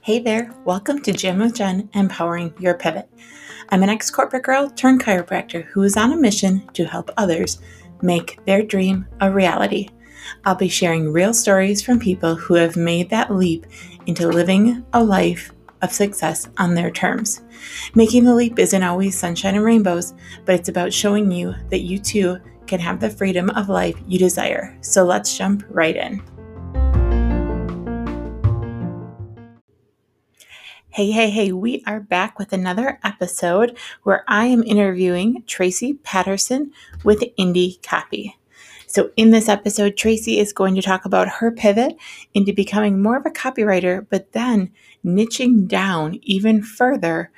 Hey there, welcome to Gym with Jen, Empowering Your Pivot. I'm an ex corporate girl turned chiropractor who is on a mission to help others make their dream a reality. I'll be sharing real stories from people who have made that leap into living a life of success on their terms. Making the leap isn't always sunshine and rainbows, but it's about showing you that you too can have the freedom of life you desire. So let's jump right in. Hey, hey, hey, we are back with another episode where I am interviewing Tracy Patterson with Indie Copy. So, in this episode, Tracy is going to talk about her pivot into becoming more of a copywriter, but then niching down even further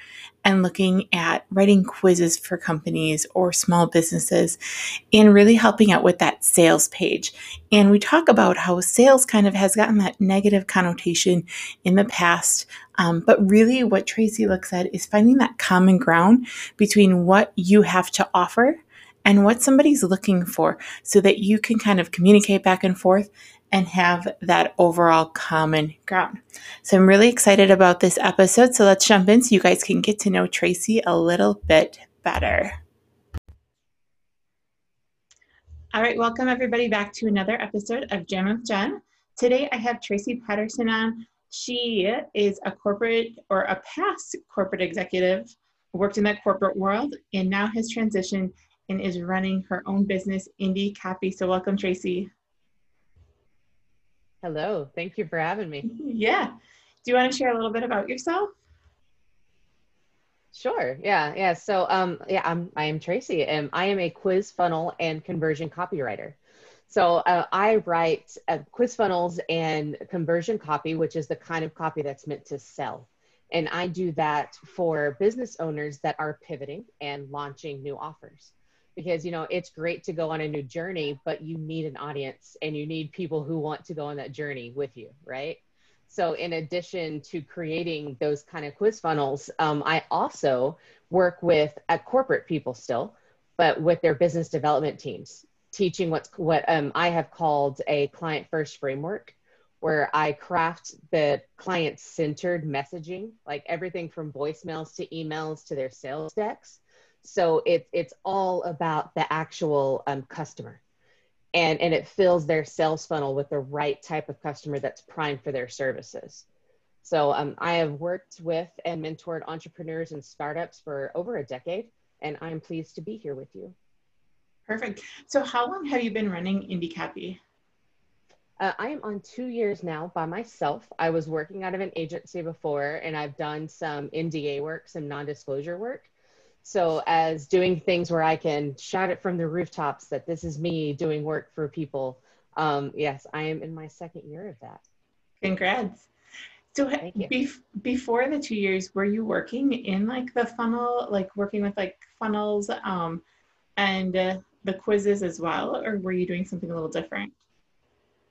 and looking at writing quizzes for companies or small businesses and really helping out with that sales page. And we talk about how sales kind of has gotten that negative connotation in the past. Um, but really, what Tracy looks at is finding that common ground between what you have to offer and what somebody's looking for so that you can kind of communicate back and forth and have that overall common ground. So I'm really excited about this episode. So let's jump in so you guys can get to know Tracy a little bit better. All right, welcome everybody back to another episode of Jam with Jen. Today I have Tracy Patterson on. She is a corporate or a past corporate executive, worked in that corporate world, and now has transitioned and is running her own business, Indie Copy. So welcome, Tracy. Hello, thank you for having me. Yeah. Do you want to share a little bit about yourself? Sure. Yeah. Yeah. So, um, yeah, I'm, I am Tracy and I am a quiz funnel and conversion copywriter. So uh, I write uh, quiz funnels and conversion copy, which is the kind of copy that's meant to sell. And I do that for business owners that are pivoting and launching new offers because you know it's great to go on a new journey but you need an audience and you need people who want to go on that journey with you right? So in addition to creating those kind of quiz funnels um, i also work with uh, corporate people still but with their business development teams teaching what's what um, i have called a client first framework where i craft the client centered messaging like everything from voicemails to emails to their sales decks so it's it's all about the actual um, customer. And and it fills their sales funnel with the right type of customer that's primed for their services. So um, i have worked with and mentored entrepreneurs and startups for over a decade and i'm pleased to be here with you. Perfect. So how long have you been running indie uh, I am on two years now by myself. I was working out of an agency before, and I've done some NDA work, some non disclosure work. So, as doing things where I can shout it from the rooftops that this is me doing work for people, um, yes, I am in my second year of that. Congrats. So, bef- before the two years, were you working in like the funnel, like working with like funnels um, and uh, the quizzes as well, or were you doing something a little different?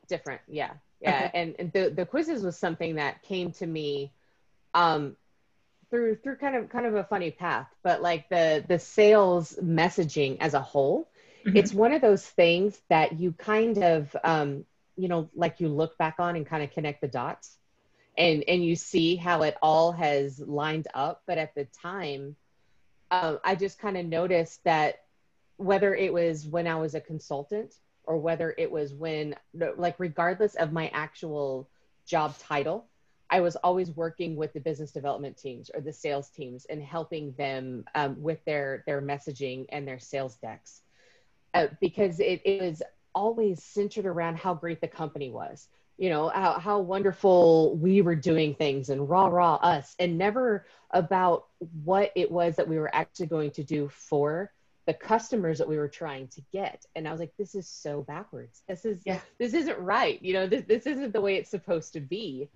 Different, yeah. Yeah. Okay. And, and the, the quizzes was something that came to me um, through through kind of kind of a funny path but like the the sales messaging as a whole mm-hmm. it's one of those things that you kind of um you know like you look back on and kind of connect the dots and and you see how it all has lined up but at the time um, i just kind of noticed that whether it was when i was a consultant or whether it was when like regardless of my actual job title I was always working with the business development teams or the sales teams and helping them um, with their their messaging and their sales decks. Uh, because it, it was always centered around how great the company was you know how, how wonderful we were doing things and rah rah us and never about what it was that we were actually going to do for the customers that we were trying to get. And i was like this is so backwards. This is yeah. this isn't right. You know this, this isn't the way it's supposed to be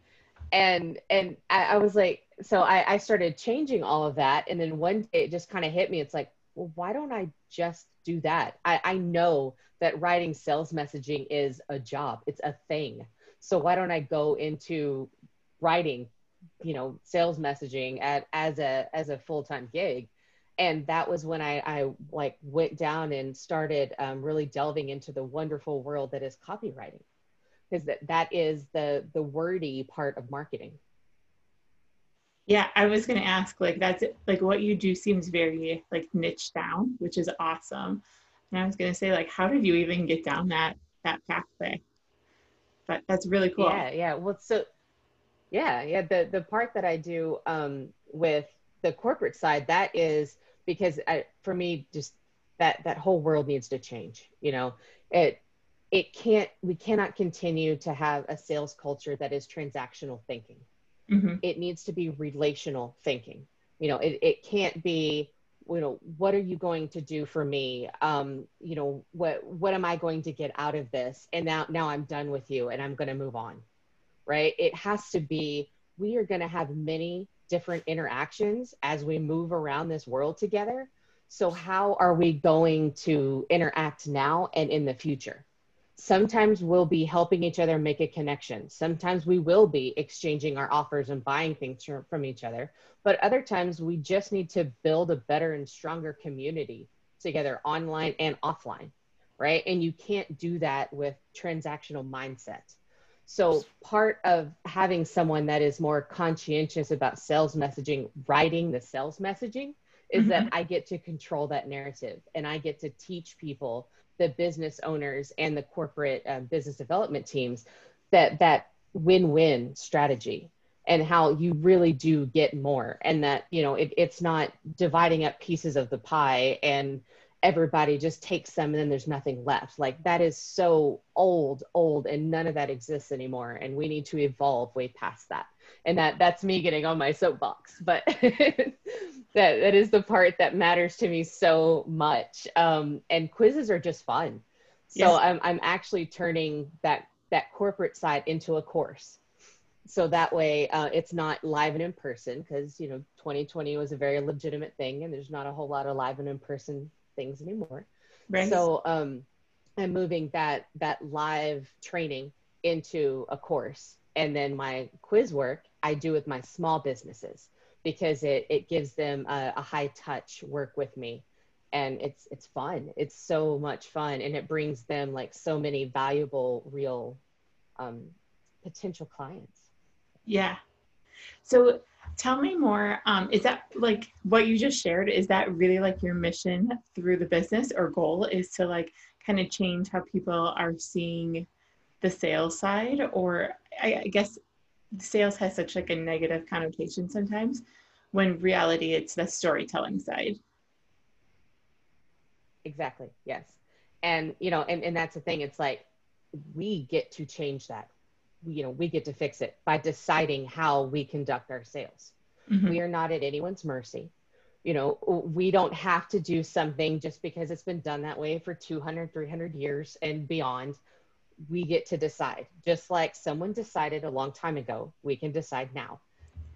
and and I, I was like so I, I started changing all of that. And then one day it just kind of hit me. It's like well why don't i just do that? I, I know that writing sales messaging is a job. It's a thing. So why don't i go into writing you know sales messaging at as a as a full-time gig? And that was when I, I like went down and started um, really delving into the wonderful world that is copywriting because that, that is the the wordy part of marketing. Yeah i was going to ask like that's like what you do seems very like niche down which is awesome. And i was going to say like how did you even get down that that pathway? But that's really cool. Yeah yeah. Well so yeah yeah the the part that i do um with the corporate side that is because I, for me just that that whole world needs to change you know? It it can't we cannot continue to have a sales culture that is transactional thinking mm-hmm. it needs to be relational thinking you know it, it can't be you know what are you going to do for me um you know what what am i going to get out of this and now now i'm done with you and i'm going to move on right it has to be we are going to have many different interactions as we move around this world together. So, how are we going to interact now and in the future? Sometimes we'll be helping each other make a connection. Sometimes we will be exchanging our offers and buying things from each other. But other times we just need to build a better and stronger community together, online and offline, right? And you can't do that with transactional mindset so part of having someone that is more conscientious about sales messaging, writing the sales messaging, is mm-hmm. that I get to control that narrative and I get to teach people, the business owners and the corporate uh, business development teams, that that win-win strategy and how you really do get more and that you know it, it's not dividing up pieces of the pie and everybody just takes some and then there's nothing left. Like that is so old, old, and none of that exists anymore. And we need to evolve way past that. And that that's me getting on my soapbox, but that that is the part that matters to me so much. Um, and quizzes are just fun. So yes. I'm I'm actually turning that that corporate side into a course. So that way uh, it's not live and in person because you know 2020 was a very legitimate thing and there's not a whole lot of live and in person things anymore. Right. So um, I'm moving that that live training into a course, and then my quiz work I do with my small businesses because it it gives them a, a high touch work with me, and it's it's fun. It's so much fun, and it brings them like so many valuable, real, um, potential clients. Yeah. So Tell me more. Um, is that like what you just shared? Is that really like your mission through the business or goal is to like kind of change how people are seeing the sales side? Or I, I guess sales has such like a negative connotation sometimes when reality it's the storytelling side. Exactly. Yes. And you know, and, and that's the thing. It's like we get to change that you know we get to fix it by deciding how we conduct our sales mm-hmm. we are not at anyone's mercy you know we don't have to do something just because it's been done that way for 200 300 years and beyond we get to decide just like someone decided a long time ago we can decide now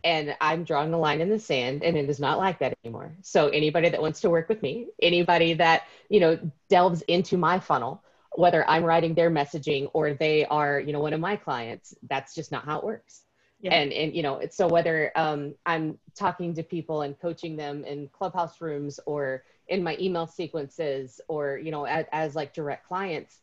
and i'm drawing a line in the sand and it is not like that anymore so anybody that wants to work with me anybody that you know delves into my funnel whether I'm writing their messaging or they are, you know, one of my clients, that's just not how it works. Yeah. And, and, you know, so whether um, I'm talking to people and coaching them in clubhouse rooms or in my email sequences or, you know, as, as like direct clients,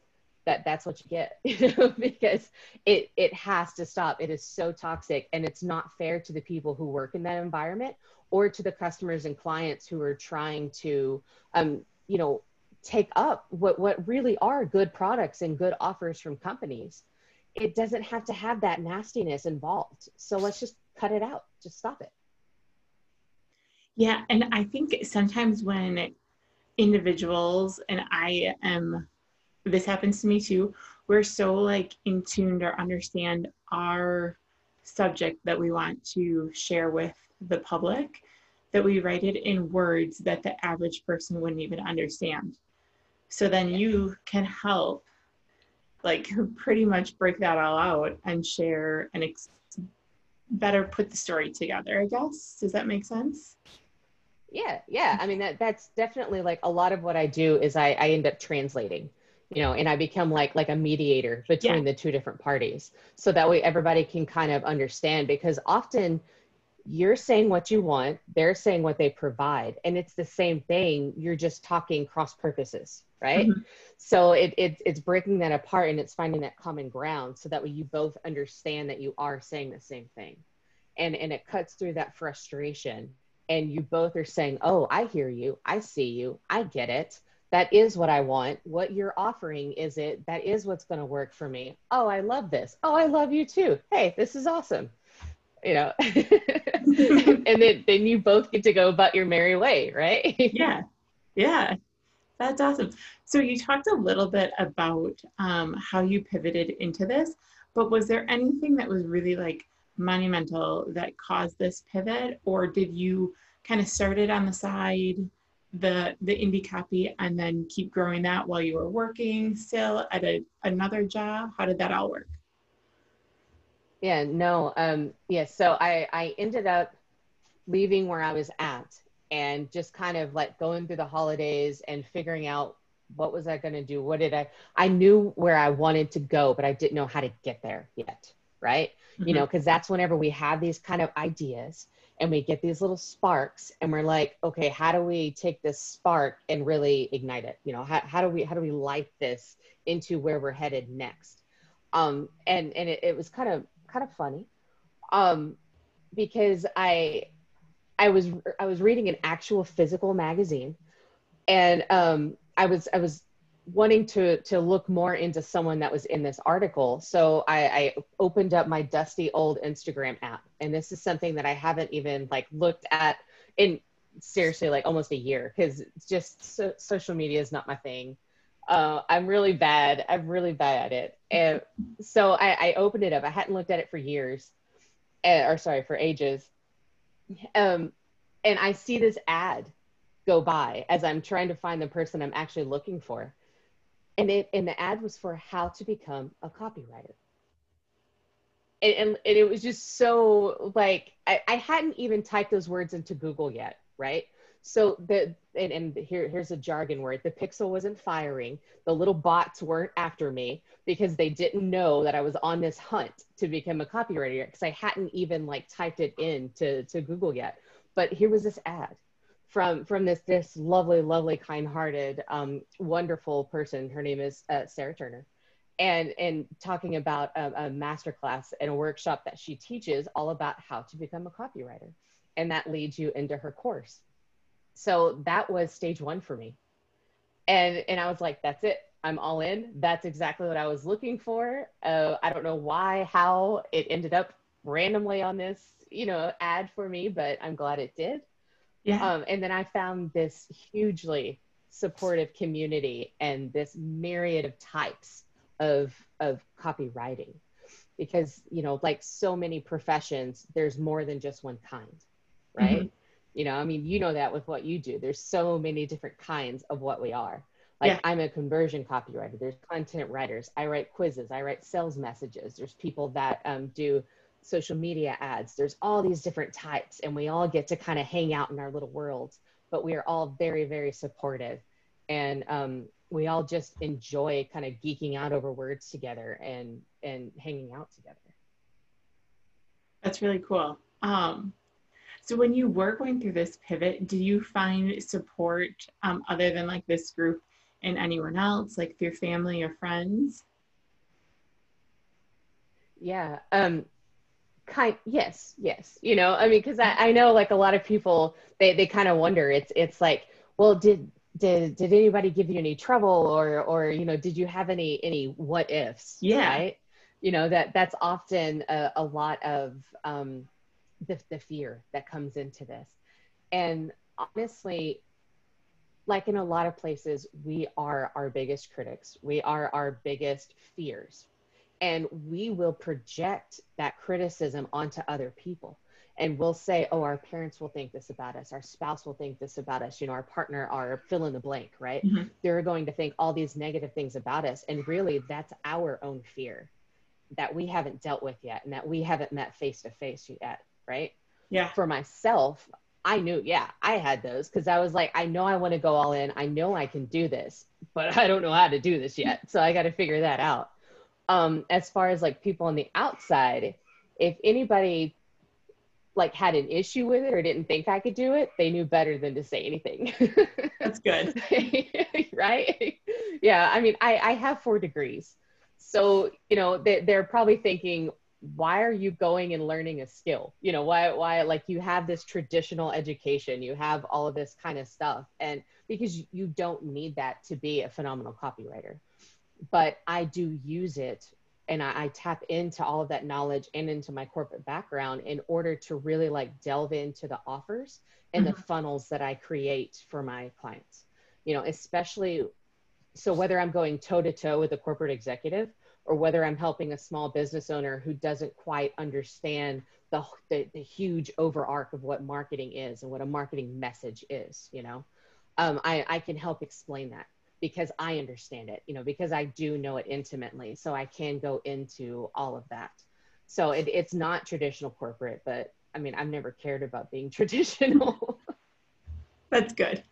that that's what you get, you know, because it, it has to stop. It is so toxic and it's not fair to the people who work in that environment or to the customers and clients who are trying to, um, you know, take up what, what really are good products and good offers from companies. It doesn't have to have that nastiness involved. So let's just cut it out, just stop it. Yeah. And I think sometimes when individuals, and I am, this happens to me too, we're so like in tune or understand our subject that we want to share with the public that we write it in words that the average person wouldn't even understand. So then you can help like pretty much break that all out and share and ex- better put the story together, I guess. Does that make sense? Yeah, yeah. I mean that that's definitely like a lot of what I do is I, I end up translating, you know, and I become like like a mediator between yeah. the two different parties. So that way everybody can kind of understand because often you're saying what you want they're saying what they provide. And it's the same thing you're just talking cross purposes right? Mm-hmm. so it, it, it's breaking that apart and it's finding that common ground. So that way you both understand that you are saying the same thing. And and it cuts through that frustration and you both are saying oh i hear you. I see you. I get it that is what i want. What you're offering is it that is what's going to work for me. Oh i love this. Oh i love you too. Hey this is awesome. You know? And then, then you both get to go about your merry way right? Yeah. Yeah. That's awesome. So you talked a little bit about um, how you pivoted into this but was there anything that was really like monumental that caused this pivot or did you kind of start it on the side the the indie copy and then keep growing that while you were working still at a, another job how did that all work yeah, no. Um, yeah, so I, I ended up leaving where I was at and just kind of like going through the holidays and figuring out what was I going to do? What did I, I knew where I wanted to go, but I didn't know how to get there yet. Right. Mm-hmm. You know, cause that's whenever we have these kind of ideas and we get these little sparks and we're like, okay, how do we take this spark and really ignite it? You know, how, how do we, how do we light this into where we're headed next? Um, and, and it, it was kind of kind of funny um, because I I was I was reading an actual physical magazine, and um, I was I was wanting to to look more into someone that was in this article. So I, I opened up my dusty old Instagram app, and this is something that I haven't even like looked at in seriously like almost a year because just so, social media is not my thing. Uh, I'm really bad. I'm really bad at it. And so I, I opened it up. I hadn't looked at it for years, uh, or sorry, for ages. Um, and I see this ad go by as I'm trying to find the person I'm actually looking for. And it and the ad was for how to become a copywriter. And, and, and it was just so like I, I hadn't even typed those words into Google yet, right? So the and, and here here's a jargon word. The pixel wasn't firing. The little bots weren't after me because they didn't know that I was on this hunt to become a copywriter because I hadn't even like typed it in to, to Google yet. But here was this ad from from this this lovely, lovely, kind-hearted, um, wonderful person. Her name is uh, Sarah Turner, and and talking about a, a masterclass and a workshop that she teaches all about how to become a copywriter, and that leads you into her course. So that was stage one for me. And and i was like that's it. I'm all in. That's exactly what i was looking for. Uh, i don't know why how it ended up randomly on this you know ad for me but i'm glad it did yeah. Um, and then i found this hugely supportive community and this myriad of types of of copywriting. Because you know like so many professions there's more than just one kind right? Mm-hmm you know i mean you know that with what you do. There's so many different kinds of what we are. Like yeah. i'm a conversion copywriter. There's content writers. I write quizzes. I write sales messages. There's people that um, do social media ads there's all these different types and we all get to kind of hang out in our little worlds but we are all very very supportive and um, we all just enjoy kind of geeking out over words together and and hanging out together that's really cool um, so when you were going through this pivot, do you find support um, other than like this group and anyone else, like through family or friends? Yeah. Um, kind yes yes you know i mean because I, I know like a lot of people they, they kind of wonder it's it's like well did did did anybody give you any trouble or or you know did you have any any what ifs yeah right you know that that's often a, a lot of um the, the fear that comes into this. And honestly, like in a lot of places, we are our biggest critics. We are our biggest fears. And we will project that criticism onto other people. And we'll say, oh, our parents will think this about us. Our spouse will think this about us. You know, our partner, our fill in the blank, right? Mm-hmm. They're going to think all these negative things about us. And really, that's our own fear that we haven't dealt with yet and that we haven't met face to face yet right? Yeah. For myself, I knew, yeah, I had those because I was like, I know I want to go all in. I know I can do this, but I don't know how to do this yet. So I got to figure that out. Um, as far as like people on the outside, if anybody like had an issue with it or didn't think I could do it, they knew better than to say anything. That's good. right? Yeah. I mean, I, I have four degrees. So, you know, they, they're probably thinking, why are you going and learning a skill? You know, why, why, like you have this traditional education, you have all of this kind of stuff. And because you don't need that to be a phenomenal copywriter. But I do use it and I, I, tap into all of that knowledge and into my corporate background in order to really like delve into the offers and mm-hmm. the funnels that I create for my clients. You know, especially so whether I'm going toe to toe with a corporate executive or whether I'm helping a small business owner who doesn't quite understand the, the, the huge over arc of what marketing is and what a marketing message is, you know, um, I, I can help explain that because I understand it, you know, because I do know it intimately. So I can go into all of that. So it, it's not traditional corporate, but I mean, I've never cared about being traditional. That's good.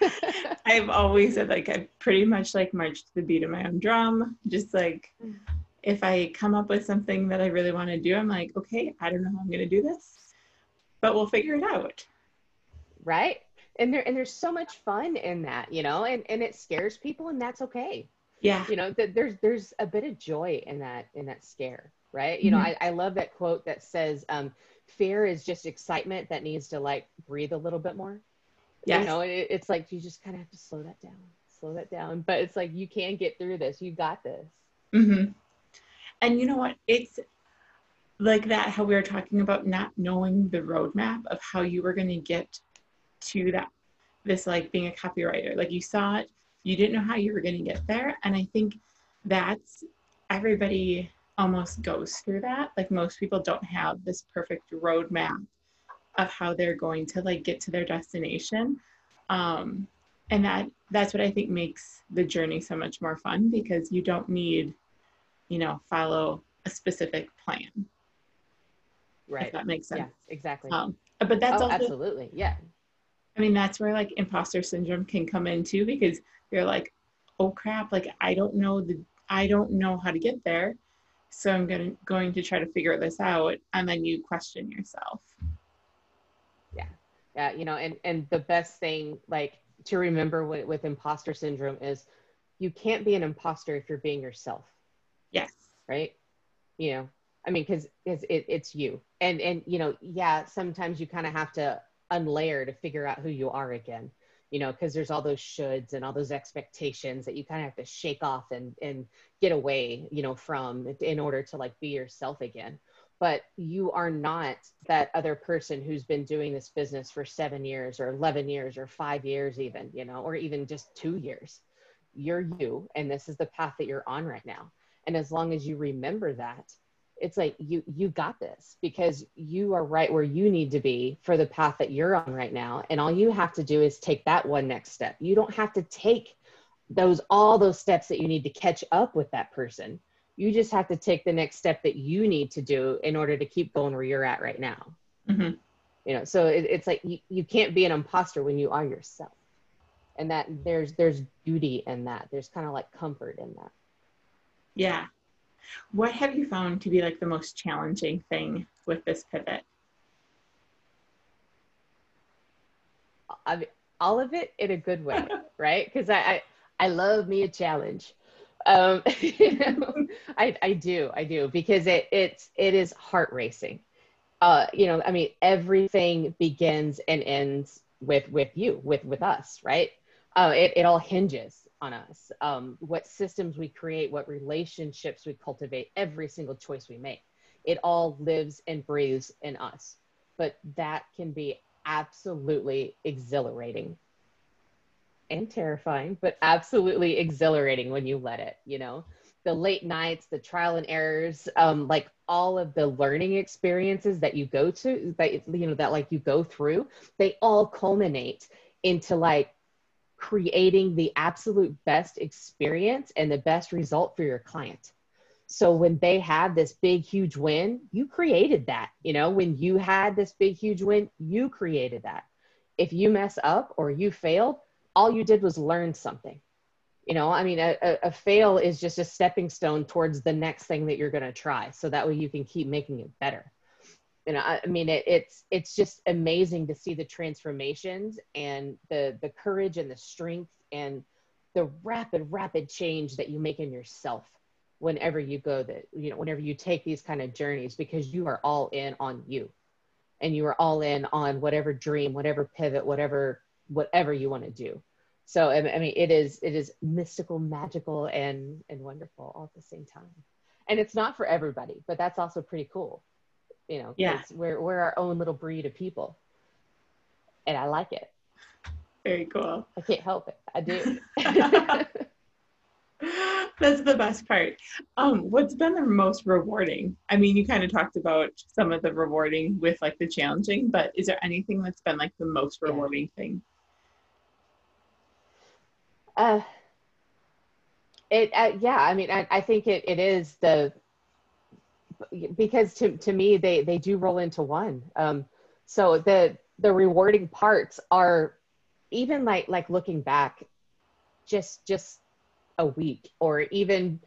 I've always said like I pretty much like march to the beat of my own drum. Just like if I come up with something that I really want to do, I'm like, okay, I don't know how I'm gonna do this, but we'll figure it out. Right and there and there's so much fun in that you know and and it scares people and that's okay. Yeah. You know that there's there's a bit of joy in that in that scare right? You mm-hmm. know I, I love that quote that says um fear is just excitement that needs to like breathe a little bit more. Yes. you know it, it's like you just kind of have to slow that down slow that down. But it's like you can get through this. You got this. Mm-hmm. and you know what? It's like that how we were talking about not knowing the roadmap of how you were going to get to that this like being a copywriter. Like you saw it you didn't know how you were going to get there and i think that's everybody almost goes through that. Like most people don't have this perfect roadmap of how they're going to like get to their destination. Um, and that that's what i think makes the journey so much more fun because you don't need you know follow a specific plan. Right. if that makes sense. yeah exactly. Um, but that's oh, also, absolutely. Yeah I mean, that's where like imposter syndrome can come in too, because you're like, oh crap, like I don't know the, I don't know how to get there. So I'm gonna, going to try to figure this out. And then you question yourself. Yeah. Yeah. You know, and, and the best thing like to remember with, with imposter syndrome is you can't be an imposter if you're being yourself. Yes. Right. You know, I mean, cause it's, it, it's you and, and, you know, yeah, sometimes you kind of have to unlayer to figure out who you are again you know because there's all those shoulds and all those expectations that you kind of have to shake off and and get away you know from in order to like be yourself again. But you are not that other person who's been doing this business for 7 years or 11 years or 5 years even you know or even just 2 years. You're you and this is the path that you're on right now. And as long as you remember that it's like you you got this because you are right where you need to be for the path that you're on right now. And all you have to do is take that one next step. You don't have to take those all those steps that you need to catch up with that person. You just have to take the next step that you need to do in order to keep going where you're at right now. Mm-hmm. you know so it, it's like you, you can't be an imposter when you are yourself. And that there's there's beauty in that. There's kind of like comfort in that. Yeah what have you found to be like the most challenging thing with this pivot? I mean, all of it in a good way, right? Because I, I, I love me a challenge. Um, you know, I, I do, I do, because it it's it is heart racing. Uh, you know, I mean, everything begins and ends with with you, with with us, right? Uh, it it all hinges on us, um, what systems we create, what relationships we cultivate, every single choice we make. It all lives and breathes in us. But that can be absolutely exhilarating and terrifying, but absolutely exhilarating when you let it, you know? The late nights, the trial and errors, um, like all of the learning experiences that you go to, that, you know, that like you go through, they all culminate into like creating the absolute best experience and the best result for your client. So when they have this big, huge win, you created that. You know, when you had this big, huge win, you created that. If you mess up or you failed, all you did was learn something. You know, I mean, a, a fail is just a stepping stone towards the next thing that you're going to try. So that way you can keep making it better. You know i, mean it, it's it's just amazing to see the transformations and the the courage and the strength and the rapid rapid change that you make in yourself whenever you go that you know whenever you take these kind of journeys because you are all in on you and you are all in on whatever dream whatever pivot whatever whatever you want to do so I mean, it is it is mystical, magical, and and wonderful all at the same time. And it's not for everybody, but that's also pretty cool. You know, yeah, we're we're our own little breed of people, and I like it. Very cool. I can't help it. I do. That's the best part. Um, what's been the most rewarding? I mean, you kind of talked about some of the rewarding with like the challenging, but is there anything that's been like the most rewarding yeah. thing? Uh, it uh, yeah. I mean, I, I think it, it is the because to to me they they do roll into one. Um, so the the rewarding parts are even like like looking back, just just a week or even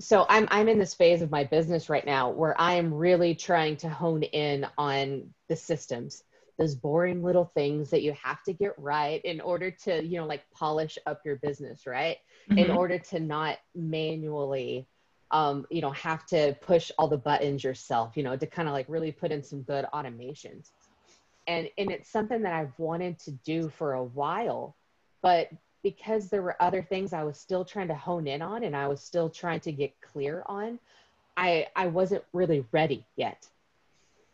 so I'm I'm in this phase of my business right now where I am really trying to hone in on the systems those boring little things that you have to get right in order to you know like polish up your business right mm-hmm. in order to not manually um, you know have to push all the buttons yourself you know to kind of like really put in some good automations and and it's something that i've wanted to do for a while but because there were other things i was still trying to hone in on and i was still trying to get clear on i i wasn't really ready yet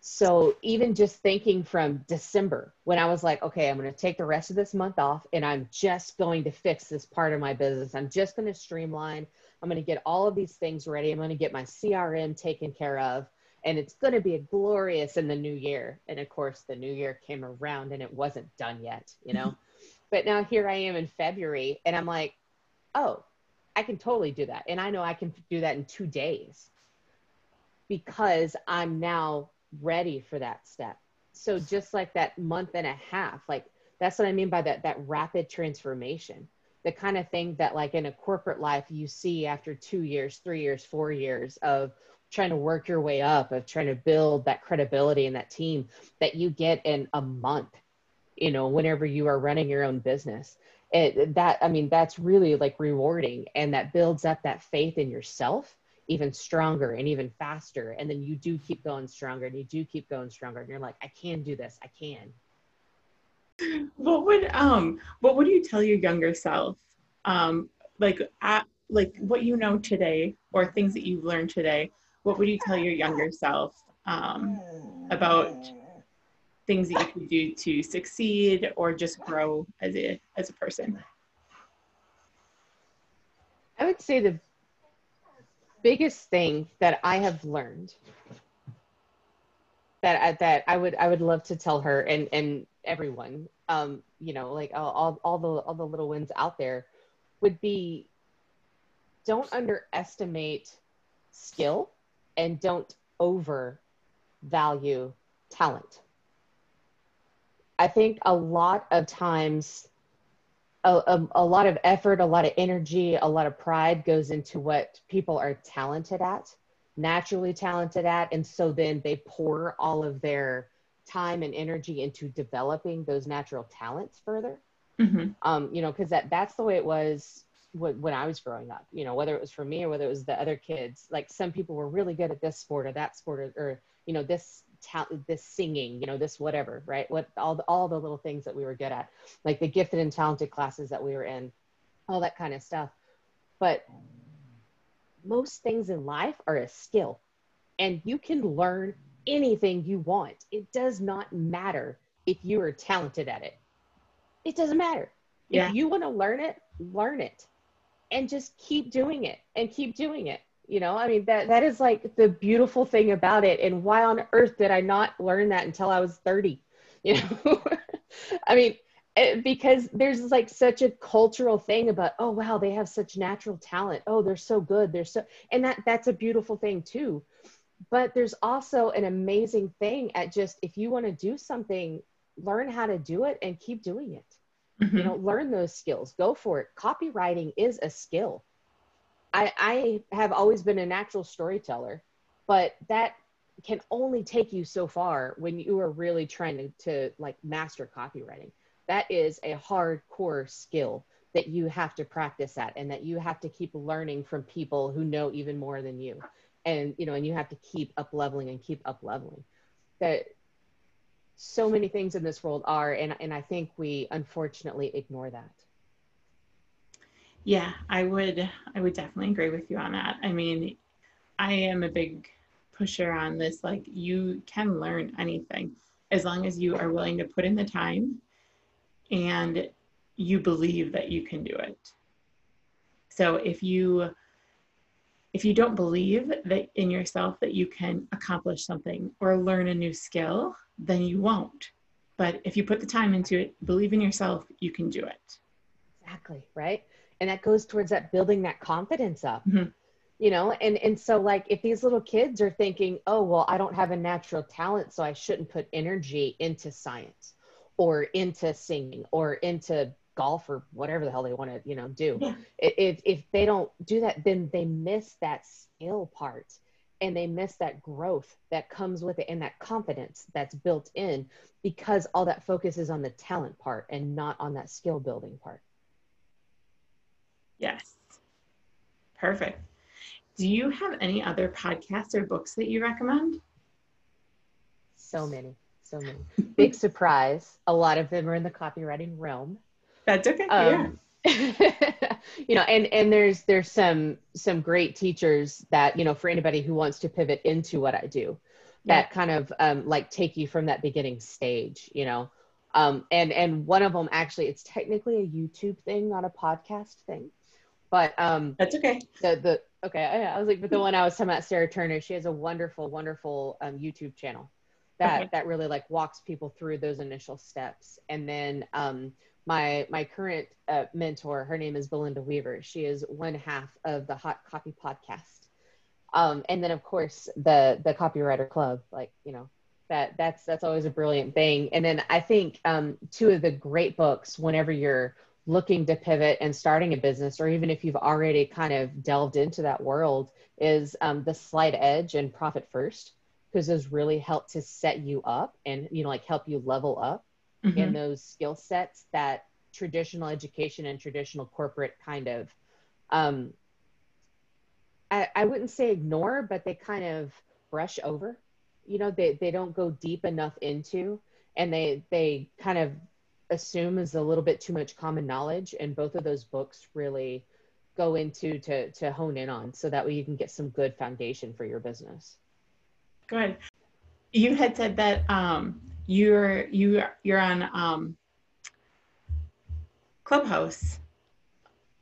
so even just thinking from December, when I was like, okay, I'm going to take the rest of this month off and I'm just going to fix this part of my business. I'm just going to streamline. I'm going to get all of these things ready. I'm going to get my CRM taken care of. And it's going to be a glorious in the new year. And of course, the new year came around and it wasn't done yet, you know? but now here I am in February and I'm like, oh, I can totally do that. And I know I can do that in two days because I'm now ready for that step. So just like that month and a half, like that's what I mean by that that rapid transformation. The kind of thing that like in a corporate life you see after 2 years, 3 years, 4 years of trying to work your way up, of trying to build that credibility in that team that you get in a month, you know, whenever you are running your own business. It, that I mean that's really like rewarding and that builds up that faith in yourself even stronger and even faster and then you do keep going stronger and you do keep going stronger and you're like i can do this i can what would um what would you tell your younger self? Um like at like what you know today or things that you've learned today what would you tell your younger self um about things that you could do to succeed or just grow as a as a person? I would say the biggest thing that I have learned that I, that I would I would love to tell her and and everyone um you know like all all the all the little ones out there would be don't underestimate skill and don't overvalue talent. I think a lot of times a, a, a, lot of effort, a lot of energy, a lot of pride goes into what people are talented at, naturally talented at. And so then they pour all of their time and energy into developing those natural talents further. Mm-hmm. Um, you know, because that, that's the way it was when, when I was growing up, you know, whether it was for me or whether it was the other kids. Like some people were really good at this sport or that sport or, or you know, this talent, this singing, you know, this whatever, right? What all the, all the little things that we were good at, like the gifted and talented classes that we were in, all that kind of stuff. But most things in life are a skill, and you can learn anything you want. It does not matter if you are talented at it. It doesn't matter. Yeah. If you want to learn it, learn it and just keep doing it and keep doing it you know i mean that that is like the beautiful thing about it and why on earth did i not learn that until i was 30 you know i mean it, because there's like such a cultural thing about oh wow they have such natural talent oh they're so good they're so and that that's a beautiful thing too but there's also an amazing thing at just if you want to do something learn how to do it and keep doing it. Mm-hmm. you know learn those skills go for it. Copywriting is a skill. I, I have always been a natural storyteller, but that can only take you so far when you are really trying to, to like master copywriting. That is a hardcore skill that you have to practice at and that you have to keep learning from people who know even more than you and you know and you have to keep up leveling and keep up leveling. That so many things in this world are and, and i think we unfortunately ignore that. Yeah i would i would definitely agree with you on that. I mean i am a big pusher on this like you can learn anything as long as you are willing to put in the time and you believe that you can do it. So if you if you don't believe that in yourself that you can accomplish something or learn a new skill, then you won't. But if you put the time into it, believe in yourself, you can do it. Exactly, right? And that goes towards that building that confidence up. Mm-hmm. You know, and and so like if these little kids are thinking, "Oh, well, I don't have a natural talent, so I shouldn't put energy into science." or into singing or into golf or whatever the hell they want to you know do yeah. if if they don't do that then they miss that skill part and they miss that growth that comes with it and that confidence that's built in because all that focus is on the talent part and not on that skill building part yes perfect do you have any other podcasts or books that you recommend so many so many. Big surprise. A lot of them are in the copywriting realm. That's okay. Um, yeah. you know, and and there's there's some some great teachers that you know for anybody who wants to pivot into what I do, that yeah. kind of um, like take you from that beginning stage. You know, um, and and one of them actually it's technically a YouTube thing, not a podcast thing, but um, that's okay. The the okay, I, I was like, but the one I was talking about, Sarah Turner, she has a wonderful, wonderful um, YouTube channel that okay. that really like walks people through those initial steps and then um, my my current uh, mentor her name is belinda weaver. She is one half of the hot copy podcast. Um, and then of course the the copywriter club like you know that that's that's always a brilliant thing. And then i think um, two of the great books whenever you're looking to pivot and starting a business or even if you've already kind of delved into that world is um, the slight edge and profit first because those really help to set you up and you know like help you level up mm-hmm. in those skill sets that traditional education and traditional corporate kind of um I, I wouldn't say ignore but they kind of brush over you know they, they don't go deep enough into and they they kind of assume is a little bit too much common knowledge and both of those books really go into to to hone in on so that way you can get some good foundation for your business Good. You had said that um, you're you you're on um, Clubhouse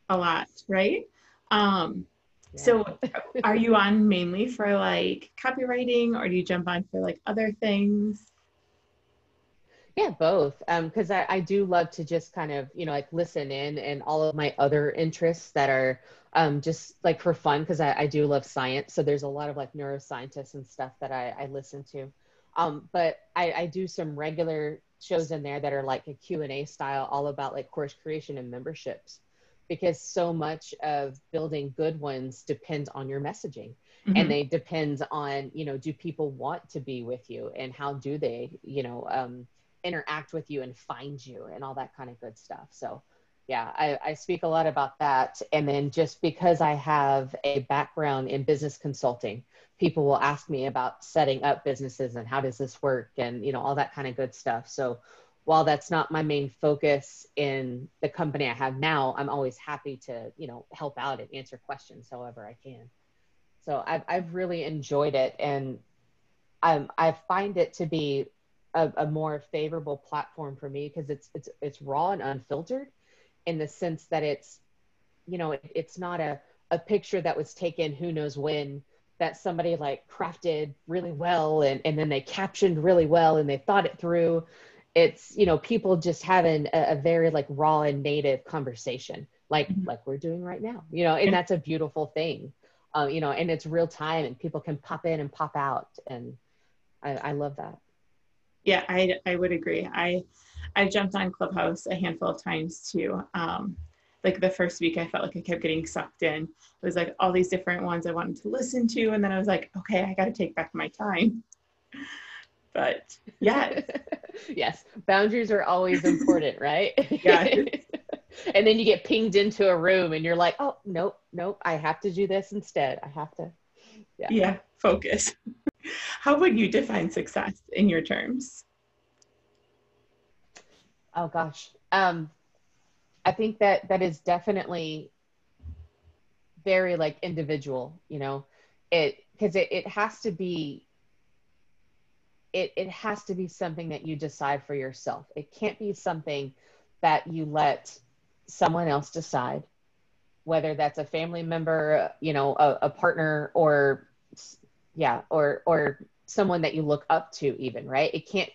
a lot, right? Um, yeah. So, are you on mainly for like copywriting, or do you jump on for like other things? Yeah, both. Because um, I, I do love to just kind of, you know, like listen in and all of my other interests that are um, just like for fun, because I, I do love science. So there's a lot of like neuroscientists and stuff that I, I listen to. Um, but I, I do some regular shows in there that are like a Q&A style, all about like course creation and memberships because so much of building good ones depends on your messaging mm-hmm. and they depends on you know do people want to be with you and how do they you know um, interact with you and find you and all that kind of good stuff. So yeah, I, I speak a lot about that. And then just because I have a background in business consulting, people will ask me about setting up businesses and how does this work and you know all that kind of good stuff. So while that's not my main focus in the company I have now, I'm always happy to, you know, help out and answer questions however I can. So I've, I've really enjoyed it. And I'm, I find it to be a, a more favorable platform for me because it's it's it's raw and unfiltered in the sense that it's you know it, it's not a a picture that was taken who knows when that somebody like crafted really well and, and then they captioned really well and they thought it through it's you know people just having a, a very like raw and native conversation like mm-hmm. like we're doing right now you know and that's a beautiful thing um, you know and it's real time and people can pop in and pop out and I, I love that yeah, I, I would agree. I I jumped on Clubhouse a handful of times too. Um, like the first week I felt like I kept getting sucked in. It was like all these different ones I wanted to listen to. And then I was like, okay, I got to take back my time. But yeah. yes. Boundaries are always important, right? yeah. and then you get pinged into a room and you're like, oh, nope, nope, I have to do this instead. I have to. Yeah. Yeah. Focus. How would you define success in your terms? Oh gosh. Um, I think that that is definitely very like individual, you know, it because it, it has to be it, it has to be something that you decide for yourself. It can't be something that you let someone else decide, whether that's a family member, you know, a, a partner or yeah, or or someone that you look up to even, right? It can't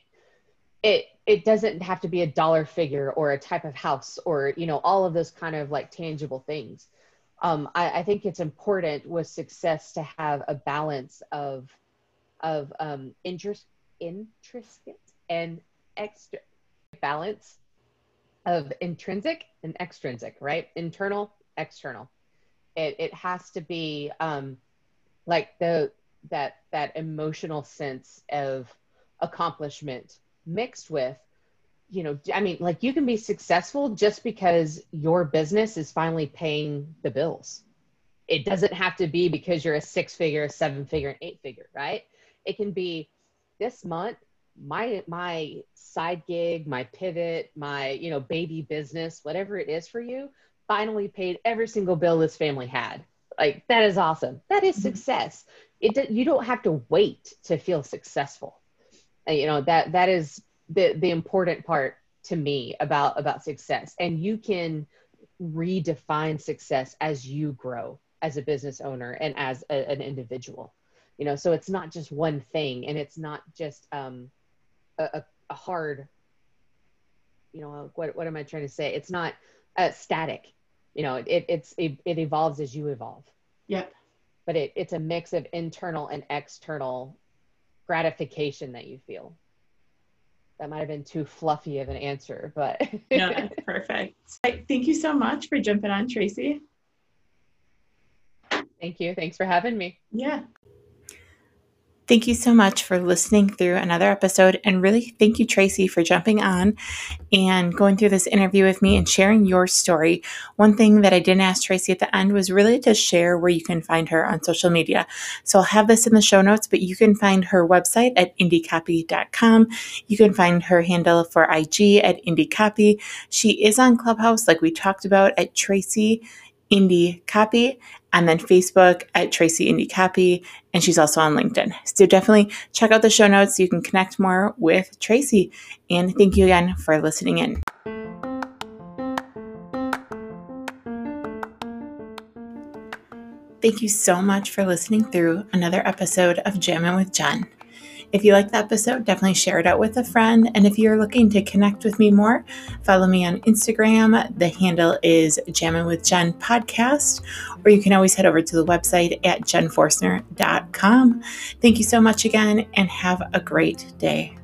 it it doesn't have to be a dollar figure or a type of house or you know all of those kind of like tangible things. Um, I, I, think it's important with success to have a balance of of um, interest intrinsic and extra balance of intrinsic and extrinsic right? Internal external. It, it has to be um, like the that that emotional sense of accomplishment mixed with you know i mean like you can be successful just because your business is finally paying the bills. It doesn't have to be because you're a six figure a seven figure and eight figure right? It can be this month my my side gig my pivot my you know baby business whatever it is for you finally paid every single bill this family had. Like that is awesome. That is mm-hmm. success. It you don't have to wait to feel successful you know that that is the the important part to me about about success. And you can redefine success as you grow as a business owner and as a, an individual. You know so it's not just one thing and it's not just um, a, a, hard you know what, what am i trying to say? It's not uh, static. You know it, it's it, it evolves as you evolve. Yep but it, it's a mix of internal and external gratification that you feel. That might have been too fluffy of an answer, but no, that's perfect. Thank you so much for jumping on, Tracy. Thank you. Thanks for having me. Yeah. Thank you so much for listening through another episode. And really, thank you, Tracy, for jumping on and going through this interview with me and sharing your story. One thing that I didn't ask Tracy at the end was really to share where you can find her on social media. So I'll have this in the show notes, but you can find her website at indycopy.com. You can find her handle for IG at indycopy. She is on Clubhouse, like we talked about, at Tracy Indy Copy, and then Facebook at Tracy Indy Copy, and she's also on LinkedIn. So definitely check out the show notes so you can connect more with Tracy. And thank you again for listening in. Thank you so much for listening through another episode of Jammin' with Jen. If you liked the episode, definitely share it out with a friend. And if you're looking to connect with me more, follow me on Instagram. The handle is Jammin' with Jen Podcast, or you can always head over to the website at jenforstner.com. Thank you so much again, and have a great day.